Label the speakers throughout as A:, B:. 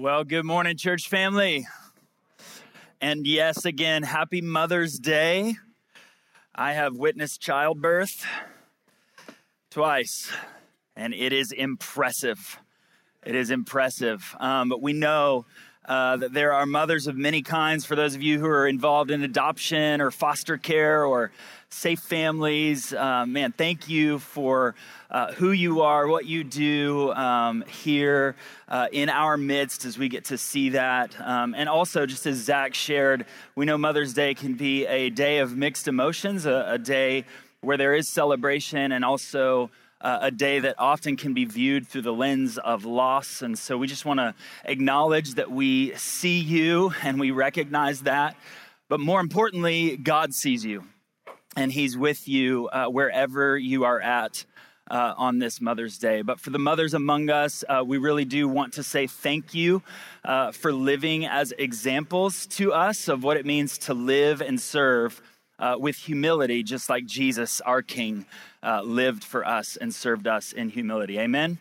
A: Well, good morning, church family. And yes, again, happy Mother's Day. I have witnessed childbirth twice, and it is impressive. It is impressive. Um, but we know uh, that there are mothers of many kinds for those of you who are involved in adoption or foster care or safe families. Uh, man, thank you for uh, who you are, what you do um, here uh, in our midst as we get to see that. Um, and also, just as Zach shared, we know Mother's Day can be a day of mixed emotions, a, a day where there is celebration and also. Uh, a day that often can be viewed through the lens of loss. And so we just want to acknowledge that we see you and we recognize that. But more importantly, God sees you and He's with you uh, wherever you are at uh, on this Mother's Day. But for the mothers among us, uh, we really do want to say thank you uh, for living as examples to us of what it means to live and serve. Uh, with humility, just like Jesus, our King, uh, lived for us and served us in humility. Amen.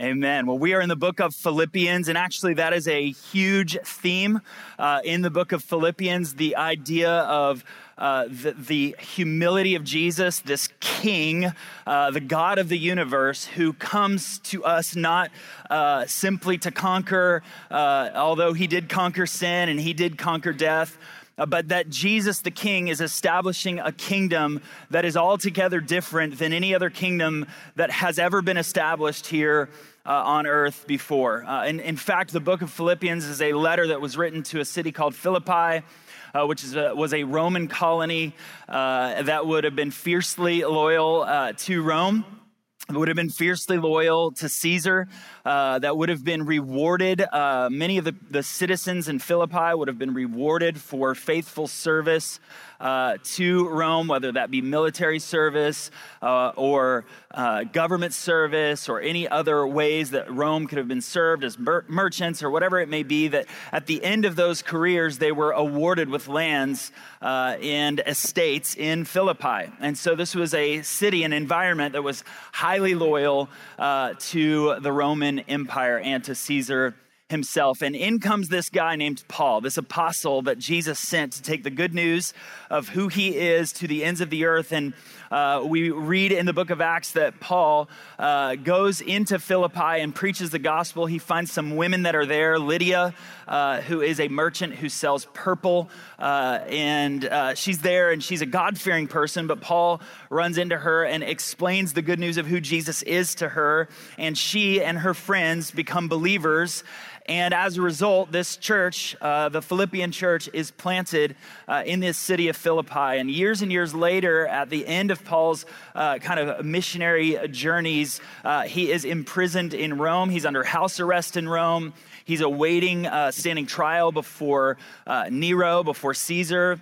A: Amen. Well, we are in the book of Philippians, and actually, that is a huge theme uh, in the book of Philippians the idea of uh, the, the, humility of Jesus, this king, uh, the God of the universe, who comes to us not uh, simply to conquer, uh, although he did conquer sin and he did conquer death. Uh, but that Jesus the King is establishing a kingdom that is altogether different than any other kingdom that has ever been established here uh, on earth before. Uh, and in fact, the book of Philippians is a letter that was written to a city called Philippi uh, which a, was a Roman colony uh, that would have been fiercely loyal uh, to Rome would have been fiercely loyal to Caesar, uh, that would have been rewarded. Uh, many of the, the citizens in Philippi would have been rewarded for faithful service uh, to Rome, whether that be military service uh, or uh, government service or any other ways that Rome could have been served as mer- merchants or whatever it may be, that at the end of those careers, they were awarded with lands uh, and estates in Philippi. And so this was a city, an environment that was highly loyal uh, to the Roman Empire and to Caesar himself. And in comes this guy named Paul, this apostle that Jesus sent to take the good news of who he is to the ends of the earth. And uh, we read in the book of Acts that Paul uh, goes into Philippi and preaches the gospel. He finds some women that are there Lydia, uh, who is a merchant who sells purple. Uh, and uh, she's there and she's a God fearing person, but Paul runs into her and explains the good news of who Jesus is to her. And she and her friends become believers. And as a result, this church, uh, the Philippian church, is planted uh, in this city of Philippi. And years and years later, at the end of Paul's uh, kind of missionary journeys, uh, he is imprisoned in Rome. He's under house arrest in Rome. He's awaiting uh, standing trial before uh, Nero, before Caesar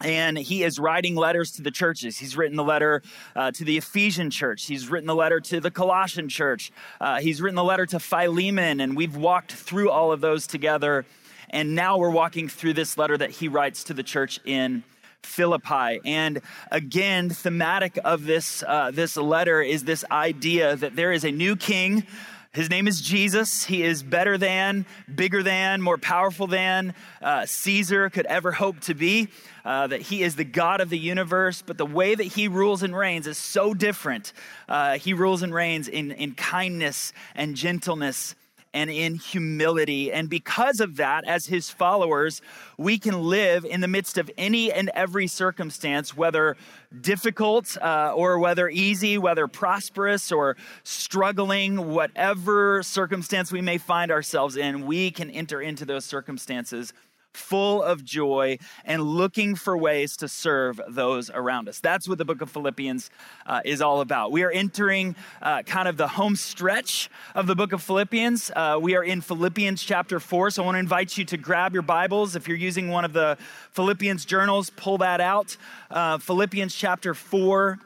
A: and he is writing letters to the churches. He's written the letter uh, to the Ephesian church. He's written the letter to the Colossian church. Uh, he's written the letter to Philemon, and we've walked through all of those together. And now we're walking through this letter that he writes to the church in Philippi. And again, thematic of this, uh, this letter is this idea that there is a new king his name is Jesus. He is better than, bigger than, more powerful than uh, Caesar could ever hope to be. Uh, that he is the God of the universe, but the way that he rules and reigns is so different. Uh, he rules and reigns in, in kindness and gentleness and in humility. And because of that, as his followers, we can live in the midst of any and every circumstance, whether difficult uh, or whether easy, whether prosperous or struggling, whatever circumstance we may find ourselves in, we can enter into those circumstances full of joy and looking for ways to serve those around us. That's what the book of Philippians uh, is all about. We are entering uh, kind of the home stretch of the book of Philippians. Uh, we are in Philippians chapter 4, so I want to invite you to grab your Bibles. If you're using one of the Philippians journals, pull that out. Uh, Philippians chapter 4.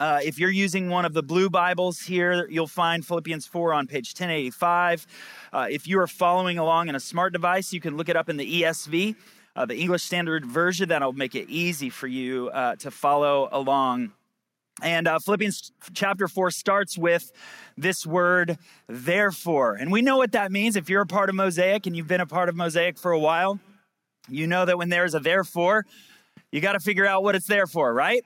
A: Uh, if you're using one of the blue Bibles here, you'll find Philippians 4 on page 1085. Uh, if you are following along in a smart device, you can look it up in the ESV, uh, the English Standard Version. That'll make it easy for you uh, to follow along And uh, Philippians chapter 4 starts with this word, therefore. And we know what that means. If you're a part of Mosaic and you've been a part of Mosaic for a while, you know that when there's a therefore, you got to figure out what it's there for, right?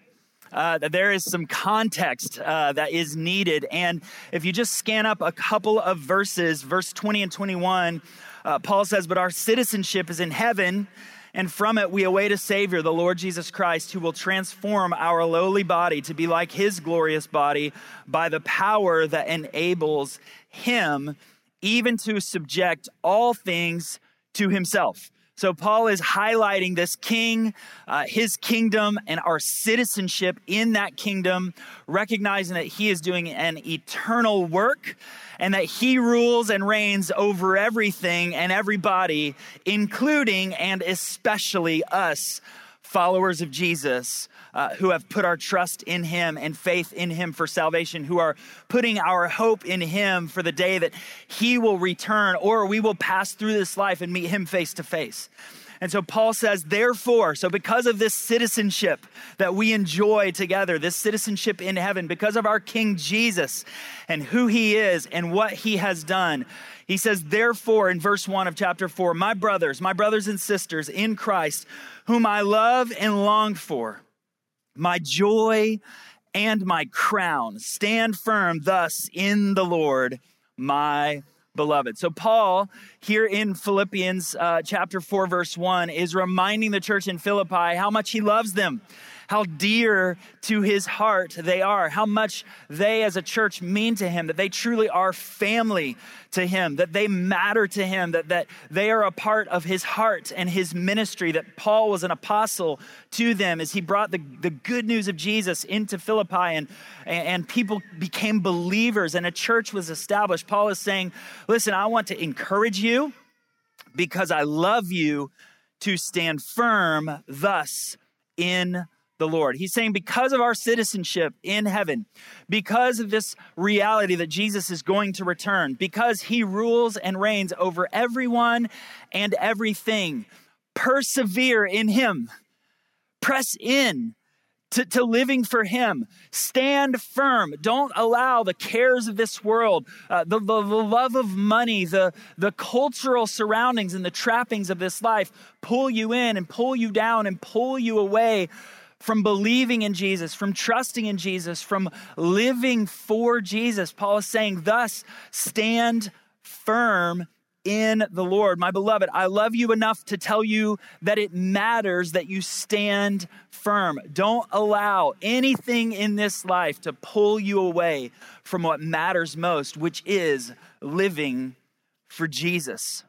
A: Uh, there is some context uh, that is needed. And if you just scan up a couple of verses, verse 20 and 21, uh, Paul says, But our citizenship is in heaven and from it we await a Savior, the Lord Jesus Christ, who will transform our lowly body to be like his glorious body by the power that enables him even to subject all things to himself. So, Paul is highlighting this king, uh, his kingdom, and our citizenship in that kingdom, recognizing that he is doing an eternal work and that he rules and reigns over everything and everybody, including and especially us, followers of Jesus. Uh, who have put our trust in him and faith in him for salvation, who are putting our hope in him for the day that he will return or we will pass through this life and meet him face to face. And so Paul says, therefore, so because of this citizenship that we enjoy together, this citizenship in heaven, because of our King Jesus and who he is and what he has done, he says, therefore, in verse 1 of chapter 4, my brothers, my brothers and sisters in Christ, whom I love and long for, my joy and my crown, stand firm thus in the Lord, my beloved. So, Paul, here in Philippians uh, chapter 4, verse 1, is reminding the church in Philippi how much he loves them how dear to his heart they are, how much they as a church mean to him, that they truly are family to him, that they matter to him, that, that they are a part of his heart and his ministry, that Paul was an apostle to them as he brought the, the good news of Jesus into Philippi and, and people became believers and a church was established. Paul is saying, Listen, I want to encourage you because I love you to stand firm thus in the Lord. He's saying, because of our citizenship in heaven, because of this reality that Jesus is going to return, because he rules and reigns over everyone and everything, persevere in him, press in. To, to living for Him. Stand firm. Don't allow the cares of this world, uh, the, the, the love of money, the, the cultural surroundings and the trappings of this life pull you in and pull you down and pull you away from believing in Jesus, from trusting in Jesus, from living for Jesus. Paul is saying, thus, stand firm in the Lord. My beloved, I love you enough to tell you that it matters that you stand firm. Don't allow anything in this life to pull you away from what matters most, which is living for Jesus.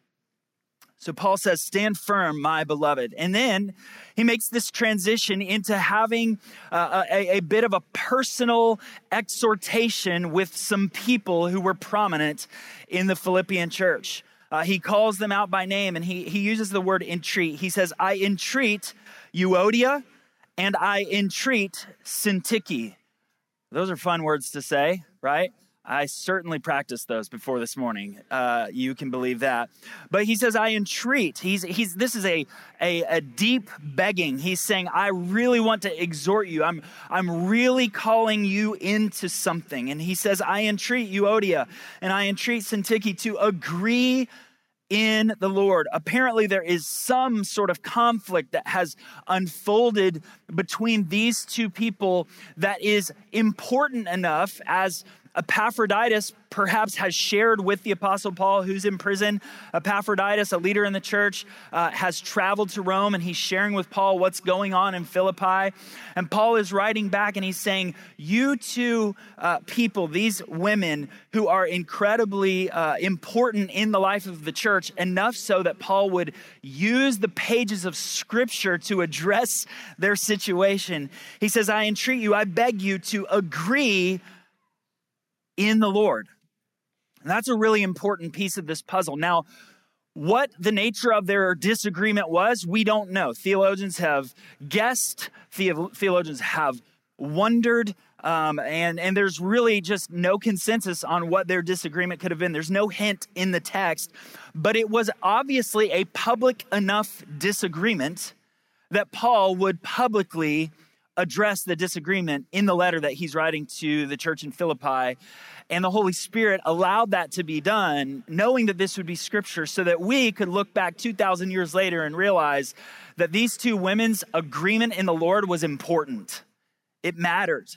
A: So Paul says, Stand firm, my beloved. And then he makes this transition into having uh, a, a, bit of a personal exhortation with some people who were prominent in the Philippian church. Uh, he calls them out by name and he, he uses the word entreat. He says, I entreat Euodia and I entreat Syntyche. Those are fun words to say, right? I certainly practiced those before this morning. Uh, you can believe that. But he says, I entreat. He's, he's, this is a, a, a, deep begging. He's saying, I really want to exhort you. I'm, I'm really calling you into something. And he says, I entreat Euodia, and I entreat Syntyche to agree in the Lord. Apparently, there is some sort of conflict that has unfolded between these two people that is important enough as Epaphroditus perhaps has shared with the Apostle Paul, who's in prison. Epaphroditus, a leader in the church, uh, has traveled to Rome and he's sharing with Paul what's going on in Philippi. And Paul is writing back and he's saying, You two uh, people, these women who are incredibly uh, important in the life of the church, enough so that Paul would use the pages of scripture to address their situation. He says, I entreat you, I beg you to agree in the Lord. And that's a really important piece of this puzzle. Now, what the nature of their disagreement was, we don't know. Theologians have guessed, theologians have wondered, um, and, and there's really just no consensus on what their disagreement could have been. There's no hint in the text, but it was obviously a public enough disagreement that Paul would publicly address the disagreement in the letter that he's writing to the church in Philippi. And the Holy Spirit allowed that to be done, knowing that this would be scripture, so that we could look back 2,000 years later and realize that these two women's agreement in the Lord was important. It mattered.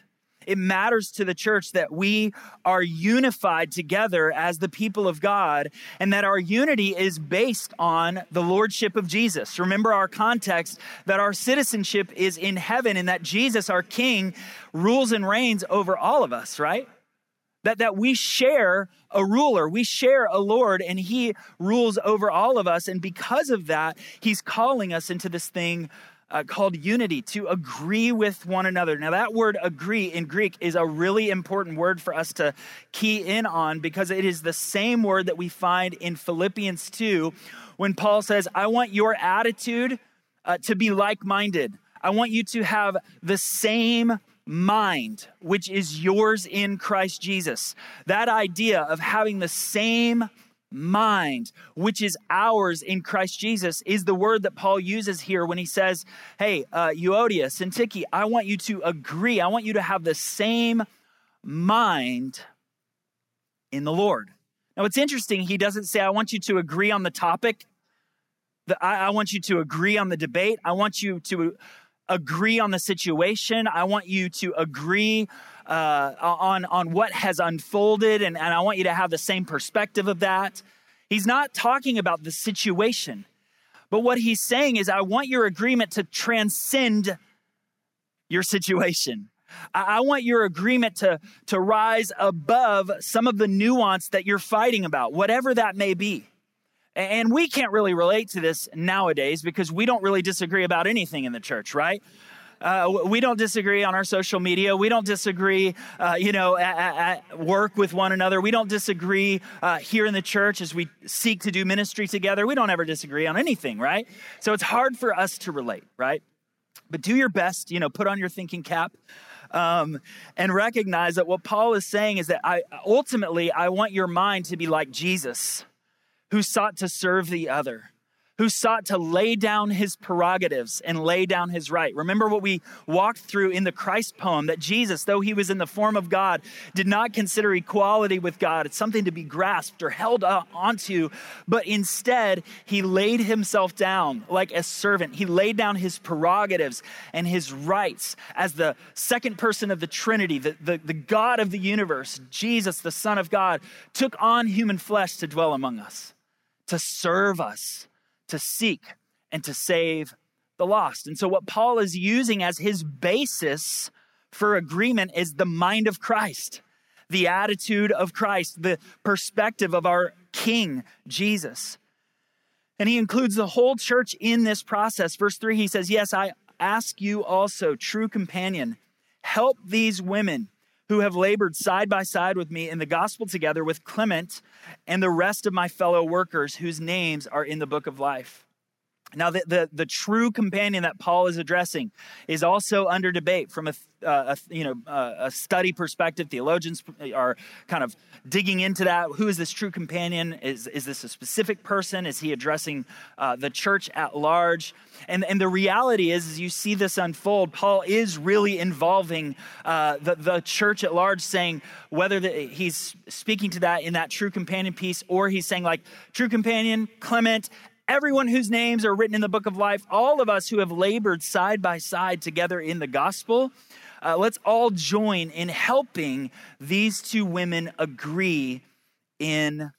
A: It matters to the church that we are unified together as the people of God and that our unity is based on the lordship of Jesus. Remember our context that our citizenship is in heaven and that Jesus, our King, rules and reigns over all of us, right? That, that we share a ruler, we share a Lord, and He rules over all of us. And because of that, He's calling us into this thing uh, called unity, to agree with one another. Now, that word agree in Greek is a really important word for us to key in on because it is the same word that we find in Philippians 2 when Paul says, I want your attitude uh, to be like minded. I want you to have the same mind, which is yours in Christ Jesus. That idea of having the same mind, which is ours in Christ Jesus, is the word that Paul uses here when he says, Hey, uh, Euodia, Syntyche, I want you to agree. I want you to have the same mind in the Lord. Now, it's interesting, he doesn't say, I want you to agree on the topic. I, I want you to agree on the debate. I want you to agree on the situation. I want you to agree uh, on, on what has unfolded, and, and I want you to have the same perspective of that. He's not talking about the situation, but what he's saying is, I want your agreement to transcend your situation. I want your agreement to, to rise above some of the nuance that you're fighting about, whatever that may be. And we can't really relate to this nowadays because we don't really disagree about anything in the church, right? Uh, we don't disagree on our social media. We don't disagree, uh, you know, at, at, work with one another. We don't disagree uh, here in the church as we seek to do ministry together. We don't ever disagree on anything, right? So it's hard for us to relate, right? But do your best, you know, put on your thinking cap. Um, and recognize that what Paul is saying is that I ultimately I want your mind to be like Jesus, who sought to serve the other who sought to lay down his prerogatives and lay down his right. Remember what we walked through in the Christ poem that Jesus, though he was in the form of God, did not consider equality with God it's something to be grasped or held onto, but instead he laid himself down like a servant. He laid down his prerogatives and his rights as the second person of the Trinity, the, the, the God of the universe, Jesus, the Son of God, took on human flesh to dwell among us, to serve us to seek and to save the lost. And so, what Paul is using as his basis for agreement is the mind of Christ, the attitude of Christ, the perspective of our King, Jesus. And he includes the whole church in this process. Verse 3, he says, Yes, I ask you also, true companion, help these women who have labored side by side with me in the gospel together with Clement and the rest of my fellow workers whose names are in the book of life. Now, the, the, the, true companion that Paul is addressing is also under debate from a, uh, a you know, uh, a study perspective. Theologians are kind of digging into that. Who is this true companion? Is, is this a specific person? Is he addressing uh, the church at large? And, and the reality is, as you see this unfold, Paul is really involving uh, the, the church at large, saying whether the, he's speaking to that in that true companion piece or he's saying, like, true companion, Clement, everyone whose names are written in the book of life, all of us who have labored side by side together in the gospel, uh, let's all join in helping these two women agree in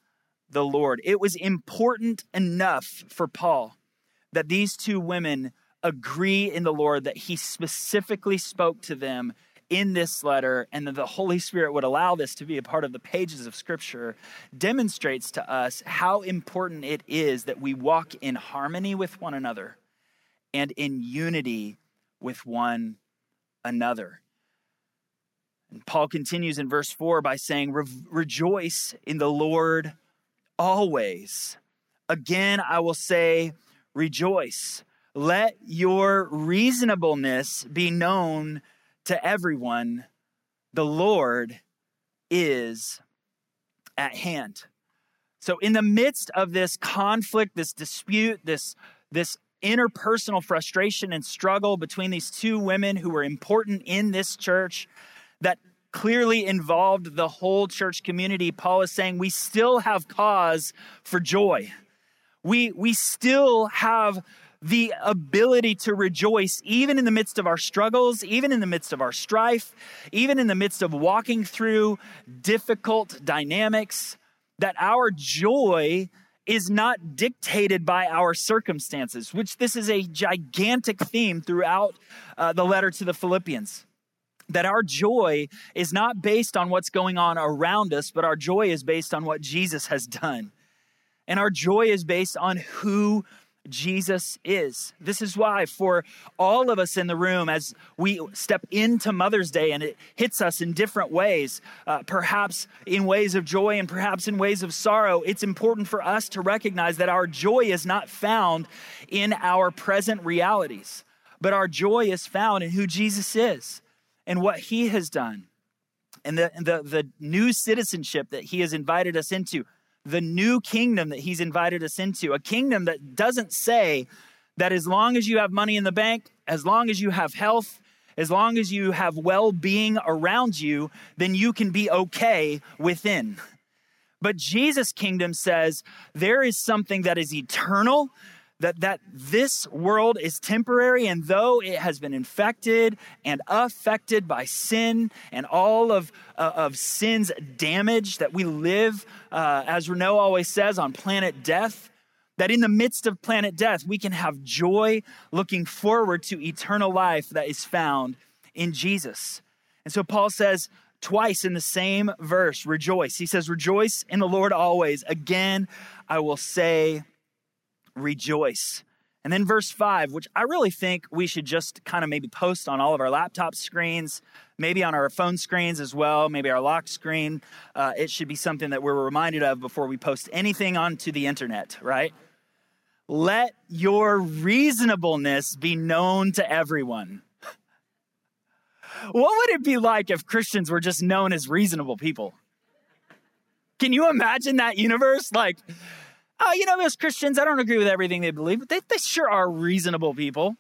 A: the Lord. It was important enough for Paul that these two women agree in the Lord, that he specifically spoke to them in this letter and that the Holy Spirit would allow this to be a part of the pages of Scripture demonstrates to us how important it is that we walk in harmony with one another and in unity with one another. And Paul continues in verse 4 by saying, Rejoice in the Lord always. Again, I will say, Rejoice. Let your reasonableness be known to everyone, the Lord is at hand. So, in the midst of this conflict, this dispute, this, this interpersonal frustration and struggle between these two women who were important in this church that clearly involved the whole church community, Paul is saying we still have cause for joy. We, we still have the ability to rejoice even in the midst of our struggles, even in the midst of our strife, even in the midst of walking through difficult dynamics, that our joy is not dictated by our circumstances, which this is a gigantic theme throughout uh, the letter to the Philippians. That our joy is not based on what's going on around us, but our joy is based on what Jesus has done. And our joy is based on who Jesus is. This is why, for all of us in the room, as we step into Mother's Day and it hits us in different ways, uh, perhaps in ways of joy and perhaps in ways of sorrow, it's important for us to recognize that our joy is not found in our present realities, but our joy is found in who Jesus is and what he has done and the, the, the new citizenship that he has invited us into the new kingdom that he's invited us into, a kingdom that doesn't say that as long as you have money in the bank, as long as you have health, as long as you have well being around you, then you can be okay within. But Jesus' kingdom says there is something that is eternal, that, that this world is temporary, and though it has been infected and affected by sin and all of, uh, of sin's damage, that we live, uh, as Renault always says, on planet death, that in the midst of planet death, we can have joy looking forward to eternal life that is found in Jesus. And so Paul says, twice in the same verse, rejoice. He says, Rejoice in the Lord always. Again, I will say, rejoice. And then verse five, which I really think we should just kind of maybe post on all of our laptop screens, maybe on our phone screens as well, maybe our lock screen. Uh, it should be something that we're reminded of before we post anything onto the internet, right? Let your reasonableness be known to everyone. What would it be like if Christians were just known as reasonable people? Can you imagine that universe? Like, oh, you know, those Christians, I don't agree with everything they believe, but they, they sure are reasonable people.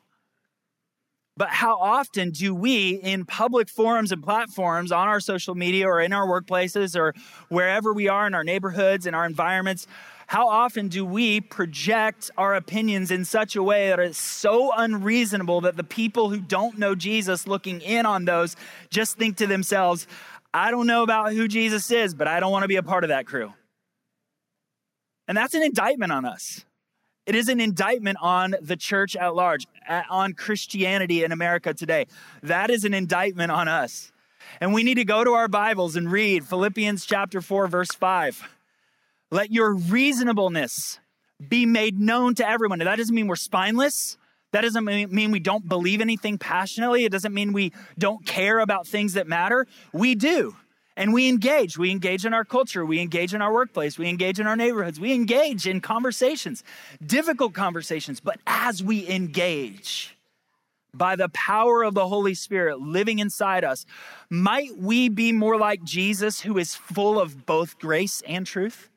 A: But how often do we, in public forums and platforms, on our social media or in our workplaces or wherever we are in our neighborhoods and our environments, how often do we project our opinions in such a way that is so unreasonable that the people who don't know Jesus looking in on those just think to themselves, I don't know about who Jesus is, but I don't want to be a part of that crew? And that's an indictment on us. It is an indictment on the church at large, on Christianity in America today. That is an indictment on us. And we need to go to our Bibles and read Philippians chapter 4, verse 5. Let your reasonableness be made known to everyone. that doesn't mean we're spineless. That doesn't mean we don't believe anything passionately. It doesn't mean we don't care about things that matter. We do. And we engage. We engage in our culture. We engage in our workplace. We engage in our neighborhoods. We engage in conversations, difficult conversations. But as we engage, by the power of the Holy Spirit living inside us, might we be more like Jesus, who is full of both grace and truth?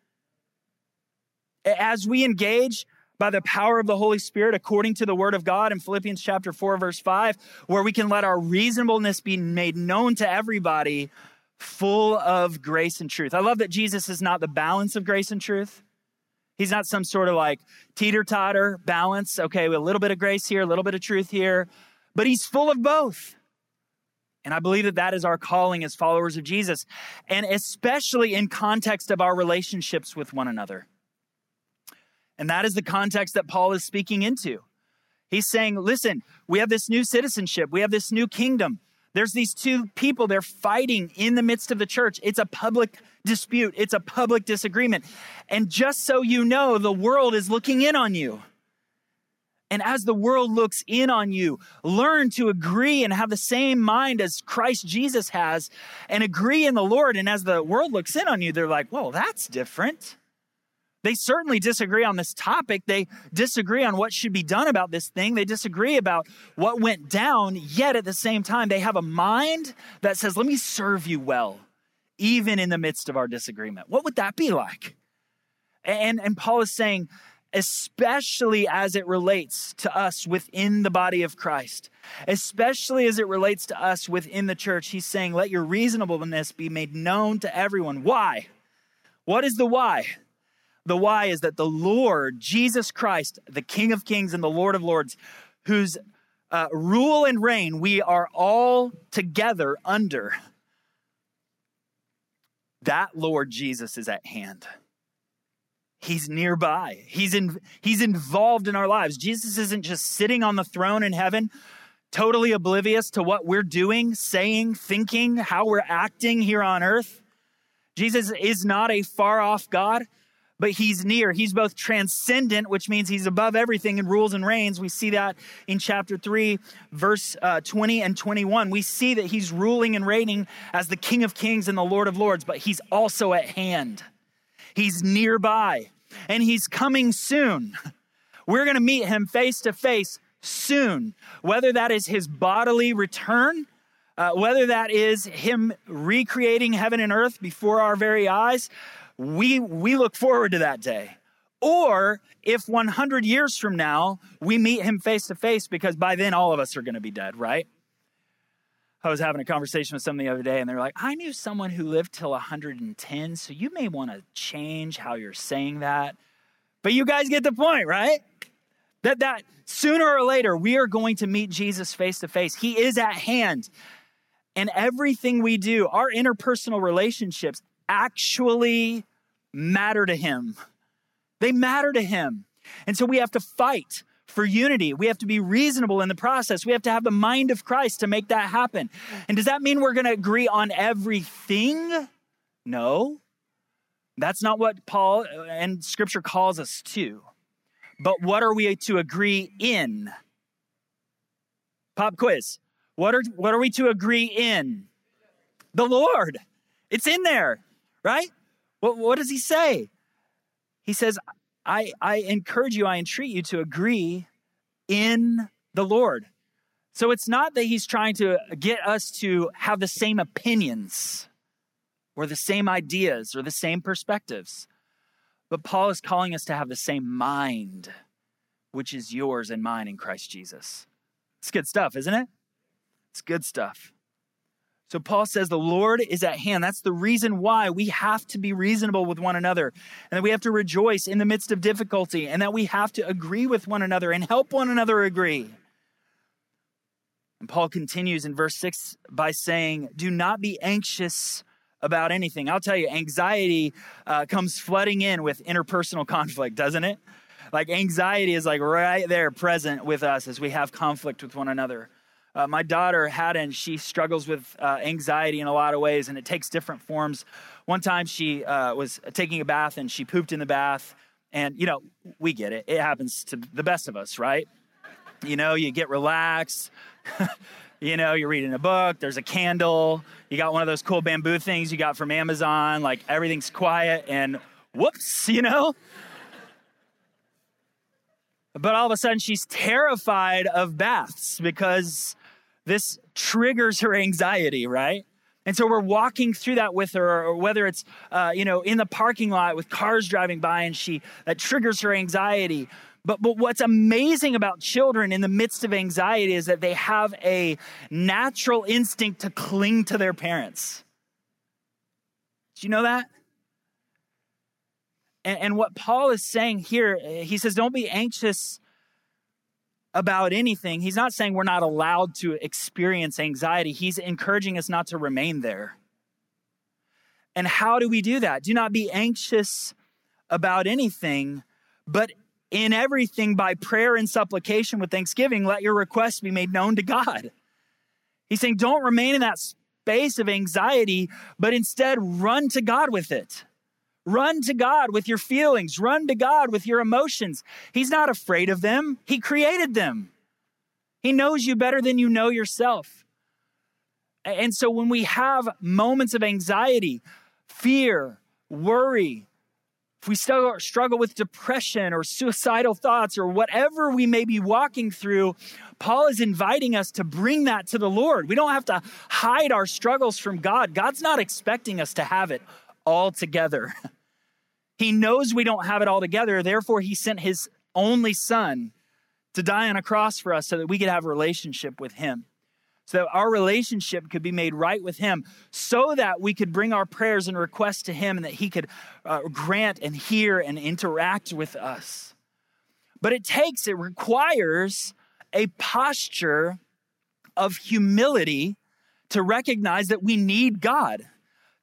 A: As we engage by the power of the Holy Spirit, according to the Word of God in Philippians chapter 4, verse 5, where we can let our reasonableness be made known to everybody full of grace and truth. I love that Jesus is not the balance of grace and truth. He's not some sort of like teeter totter balance. Okay, with a little bit of grace here, a little bit of truth here, but he's full of both. And I believe that that is our calling as followers of Jesus, and especially in context of our relationships with one another. And that is the context that Paul is speaking into. He's saying, listen, we have this new citizenship, we have this new kingdom. There's these two people, they're fighting in the midst of the church. It's a public dispute, it's a public disagreement. And just so you know, the world is looking in on you. And as the world looks in on you, learn to agree and have the same mind as Christ Jesus has and agree in the Lord. And as the world looks in on you, they're like, whoa, that's different. They certainly disagree on this topic. They disagree on what should be done about this thing. They disagree about what went down, yet at the same time, they have a mind that says, Let me serve you well, even in the midst of our disagreement. What would that be like? And, and Paul is saying, especially as it relates to us within the body of Christ, especially as it relates to us within the church. He's saying, let your reasonableness be made known to everyone. Why? What is the why? The why is that the Lord, Jesus Christ, the King of Kings and the Lord of Lords, whose uh, rule and reign we are all together under, that Lord Jesus is at hand. He's nearby. He's in, he's involved in our lives. Jesus isn't just sitting on the throne in heaven, totally oblivious to what we're doing, saying, thinking, how we're acting here on earth. Jesus is not a far off God, but he's near. He's both transcendent, which means he's above everything and rules and reigns. We see that in chapter 3, verse uh, 20 and 21. We see that he's ruling and reigning as the King of Kings and the Lord of Lords, but he's also at hand. He's nearby and he's coming soon. We're going to meet him face to face soon, whether that is his bodily return, uh, whether that is him recreating heaven and earth before our very eyes. We, we look forward to that day. Or if 100 years from now we meet him face to face, because by then all of us are going to be dead, right? I was having a conversation with someone the other day, and they're like, I knew someone who lived till 110, so you may want to change how you're saying that. But you guys get the point, right? That that sooner or later we are going to meet Jesus face to face. He is at hand. And everything we do, our interpersonal relationships actually matter to him. They matter to him. And so we have to fight for unity. We have to be reasonable in the process. We have to have the mind of Christ to make that happen. And does that mean we're going to agree on everything? No. That's not what Paul and scripture calls us to. But what are we to agree in? Pop quiz. What are what are we to agree in? The Lord. It's in there, right? What, what does he say? He says, I, I encourage you, I entreat you to agree in the Lord. So it's not that he's trying to get us to have the same opinions or the same ideas or the same perspectives, but Paul is calling us to have the same mind, which is yours and mine in Christ Jesus. It's good stuff, isn't it? It's good stuff. So Paul says the Lord is at hand. That's the reason why we have to be reasonable with one another and that we have to rejoice in the midst of difficulty and that we have to agree with one another and help one another agree. And Paul continues in verse 6 by saying, Do not be anxious about anything. I'll tell you, anxiety uh, comes flooding in with interpersonal conflict, doesn't it? Like anxiety is like right there present with us as we have conflict with one another. Uh, my daughter Haddon, she struggles with uh, anxiety in a lot of ways, and it takes different forms. One time she uh, was taking a bath and she pooped in the bath, and you know we get it. It happens to the best of us, right? You know, you get relaxed. you know, you're reading a book. There's a candle. You got one of those cool bamboo things you got from Amazon. Like everything's quiet, and whoops, you know. But all of a sudden, she's terrified of baths because this triggers her anxiety, right? And so we're walking through that with her, or whether it's, uh, you know, in the parking lot with cars driving by and she, that triggers her anxiety. But, but what's amazing about children in the midst of anxiety is that they have a natural instinct to cling to their parents. Do you know that? And, and what Paul is saying here, he says, don't be anxious about anything, he's not saying we're not allowed to experience anxiety. He's encouraging us not to remain there. And how do we do that? Do not be anxious about anything, but in everything by prayer and supplication with thanksgiving, let your requests be made known to God. He's saying, don't remain in that space of anxiety, but instead run to God with it. Run to God with your feelings. Run to God with your emotions. He's not afraid of them, He created them. He knows you better than you know yourself. And so when we have moments of anxiety, fear, worry, if we struggle with depression or suicidal thoughts or whatever we may be walking through, Paul is inviting us to bring that to the Lord. We don't have to hide our struggles from God. God's not expecting us to have it all together. He knows we don't have it all together. Therefore, he sent his only son to die on a cross for us so that we could have a relationship with him. So that our relationship could be made right with him, so that we could bring our prayers and requests to him and that he could uh, grant and hear and interact with us. But it takes, it requires a posture of humility to recognize that we need God.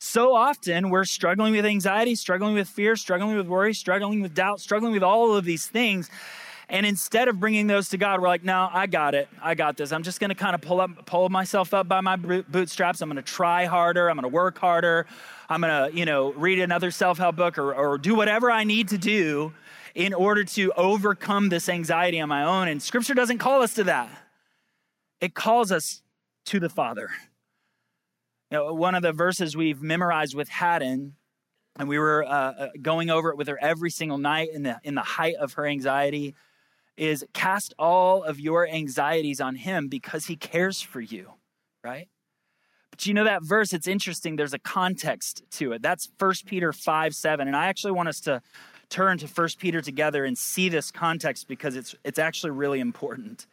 A: So often we're struggling with anxiety, struggling with fear, struggling with worry, struggling with doubt, struggling with all of these things. And instead of bringing those to God, we're like, no, I got it. I got this. I'm just going to kind of pull up, pull myself up by my bootstraps. I'm going to try harder. I'm going to work harder. I'm going to, you know, read another self-help book or, or do whatever I need to do in order to overcome this anxiety on my own. And scripture doesn't call us to that. It calls us to the Father. You know, one of the verses we've memorized with Haddon, and we were uh, uh, going over it with her every single night in the in the height of her anxiety, is cast all of your anxieties on Him because He cares for you, right? But you know that verse, it's interesting. There's a context to it. That's 1 Peter 5 7. And I actually want us to turn to 1 Peter together and see this context because it's, it's actually really important.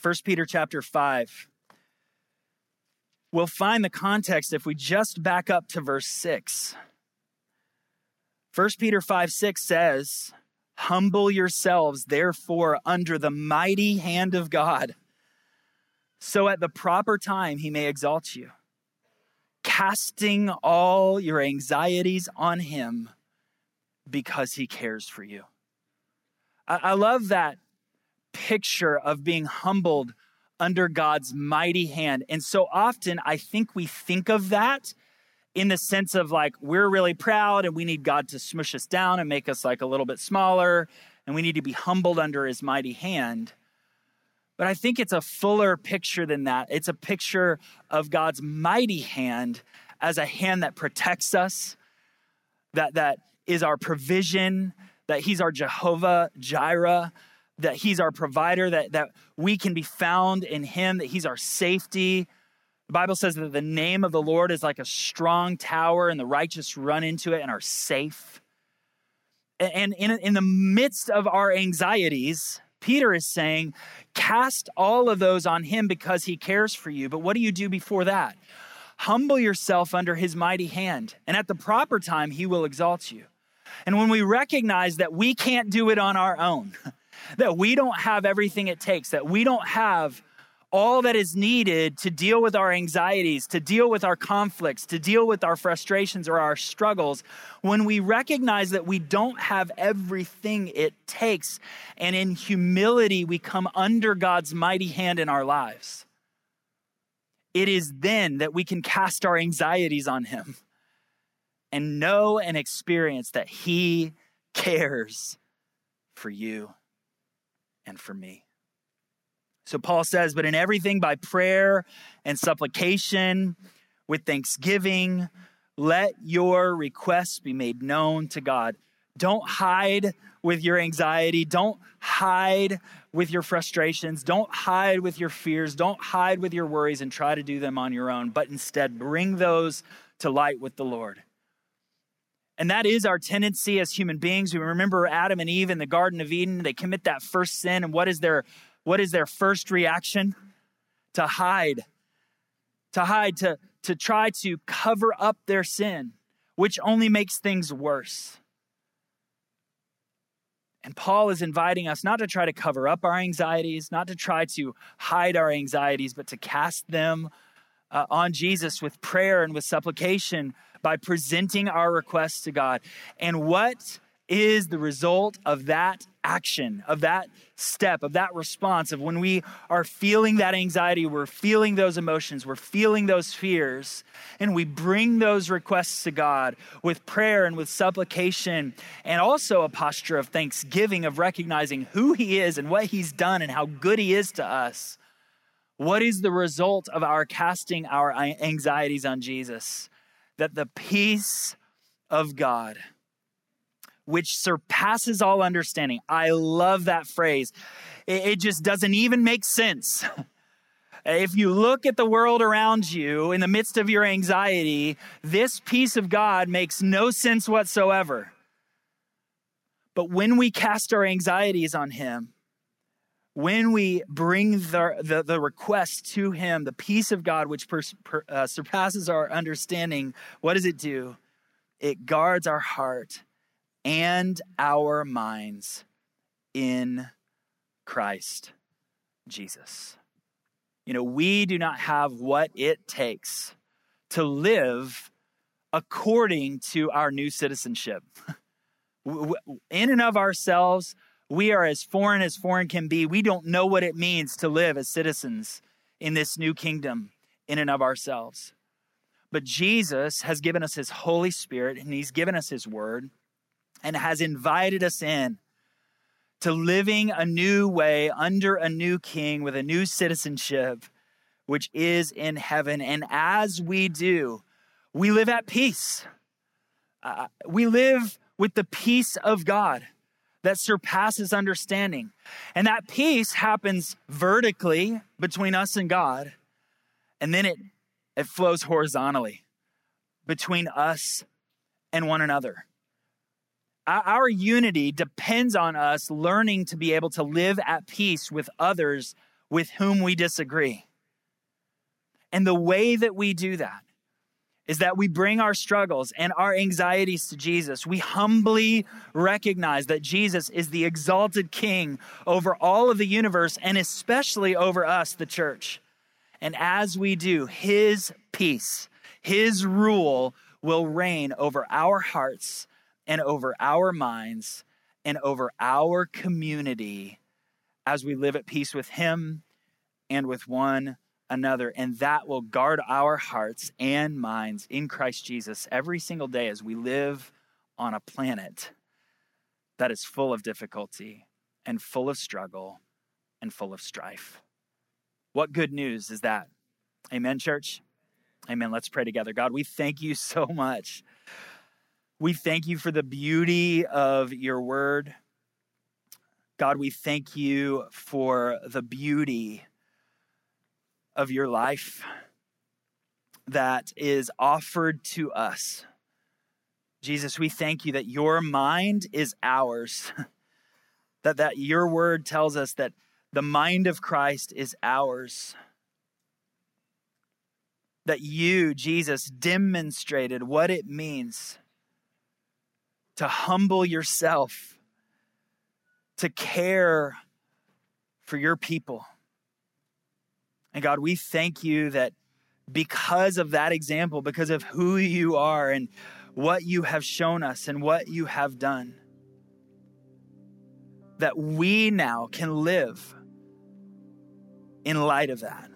A: 1 Peter chapter 5 We'll find the context if we just back up to verse 6. 1 Peter 5 6 says, Humble yourselves, therefore, under the mighty hand of God, so at the proper time he may exalt you, casting all your anxieties on him because he cares for you. I, I love that picture of being humbled under God's mighty hand. And so often I think we think of that in the sense of like we're really proud and we need God to smush us down and make us like a little bit smaller and we need to be humbled under his mighty hand. But I think it's a fuller picture than that. It's a picture of God's mighty hand as a hand that protects us, that that is our provision, that he's our Jehovah Jireh, that he's our provider, that, that we can be found in him, that he's our safety. The Bible says that the name of the Lord is like a strong tower, and the righteous run into it and are safe. And in, in the midst of our anxieties, Peter is saying, cast all of those on him because he cares for you. But what do you do before that? Humble yourself under his mighty hand, and at the proper time, he will exalt you. And when we recognize that we can't do it on our own, that we don't have everything it takes, that we don't have all that is needed to deal with our anxieties, to deal with our conflicts, to deal with our frustrations or our struggles, when we recognize that we don't have everything it takes, and in humility we come under God's mighty hand in our lives, it is then that we can cast our anxieties on Him and know and experience that He cares for you and for me. So Paul says, but in everything by prayer and supplication with thanksgiving, let your requests be made known to God. Don't hide with your anxiety. Don't hide with your frustrations. Don't hide with your fears. Don't hide with your worries and try to do them on your own, but instead bring those to light with the Lord. And that is our tendency as human beings. We remember Adam and Eve in the Garden of Eden. They commit that first sin. And what is their, what is their first reaction? To hide. To hide, to, to try to cover up their sin, which only makes things worse. And Paul is inviting us not to try to cover up our anxieties, not to try to hide our anxieties, but to cast them uh, on Jesus with prayer and with supplication by presenting our requests to God. And what is the result of that action, of that step, of that response, of when we are feeling that anxiety, we're feeling those emotions, we're feeling those fears, and we bring those requests to God with prayer and with supplication, and also a posture of thanksgiving, of recognizing who He is and what He's done and how good He is to us. What is the result of our casting our anxieties on Jesus? That the peace of God, which surpasses all understanding, I love that phrase. It, just doesn't even make sense. If you look at the world around you in the midst of your anxiety, this peace of God makes no sense whatsoever. But when we cast our anxieties on Him, when we bring the, the, the request to Him, the peace of God, which per, per, uh, surpasses our understanding, what does it do? It guards our heart and our minds in Christ Jesus. You know, we do not have what it takes to live according to our new citizenship. In and of ourselves, we are as foreign as foreign can be. We don't know what it means to live as citizens in this new kingdom in and of ourselves. But Jesus has given us his Holy Spirit and he's given us his word and has invited us in to living a new way under a new king with a new citizenship, which is in heaven. And as we do, we live at peace. Uh, we live with the peace of God that surpasses understanding. And that peace happens vertically between us and God, and then it, it flows horizontally between us and one another. Our unity depends on us learning to be able to live at peace with others with whom we disagree. And the way that we do that is that we bring our struggles and our anxieties to Jesus. We humbly recognize that Jesus is the exalted king over all of the universe and especially over us, the church. And as we do, his peace, his rule will reign over our hearts and over our minds and over our community as we live at peace with Him and with one another. And that will guard our hearts and minds in Christ Jesus every single day as we live on a planet that is full of difficulty and full of struggle and full of strife. What good news is that? Amen, church? Amen. Let's pray together. God, we thank you so much we thank you for the beauty of your word. God, we thank you for the beauty of your life that is offered to us. Jesus, we thank you that your mind is ours. that that your word tells us that the mind of Christ is ours. That you, Jesus, demonstrated what it means to humble yourself, to care for your people. And God, we thank you that because of that example, because of who you are and what you have shown us and what you have done, that we now can live in light of that.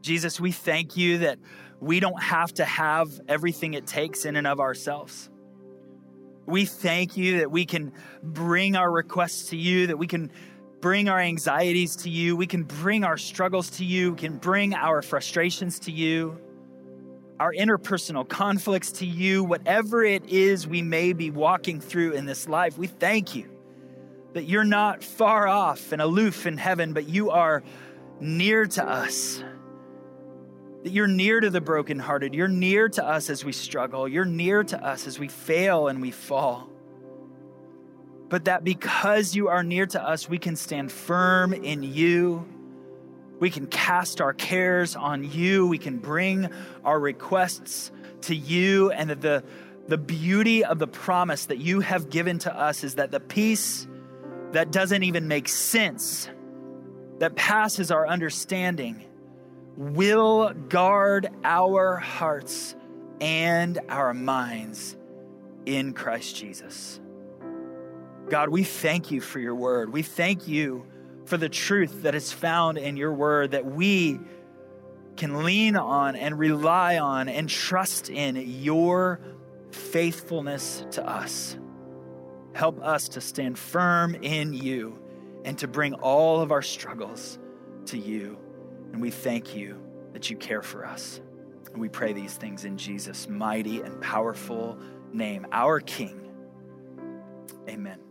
A: Jesus, we thank you that we don't have to have everything it takes in and of ourselves. We thank you that we can bring our requests to you, that we can bring our anxieties to you, we can bring our struggles to you, we can bring our frustrations to you, our interpersonal conflicts to you, whatever it is we may be walking through in this life. We thank you that you're not far off and aloof in heaven, but you are near to us that you're near to the brokenhearted. You're near to us as we struggle. You're near to us as we fail and we fall. But that because you are near to us, we can stand firm in you. We can cast our cares on you. We can bring our requests to you. And that the, the beauty of the promise that you have given to us is that the peace that doesn't even make sense, that passes our understanding, will guard our hearts and our minds in Christ Jesus. God, we thank you for your word. We thank you for the truth that is found in your word that we can lean on and rely on and trust in your faithfulness to us. Help us to stand firm in you and to bring all of our struggles to you. And we thank you that you care for us. And we pray these things in Jesus' mighty and powerful name, our King. Amen.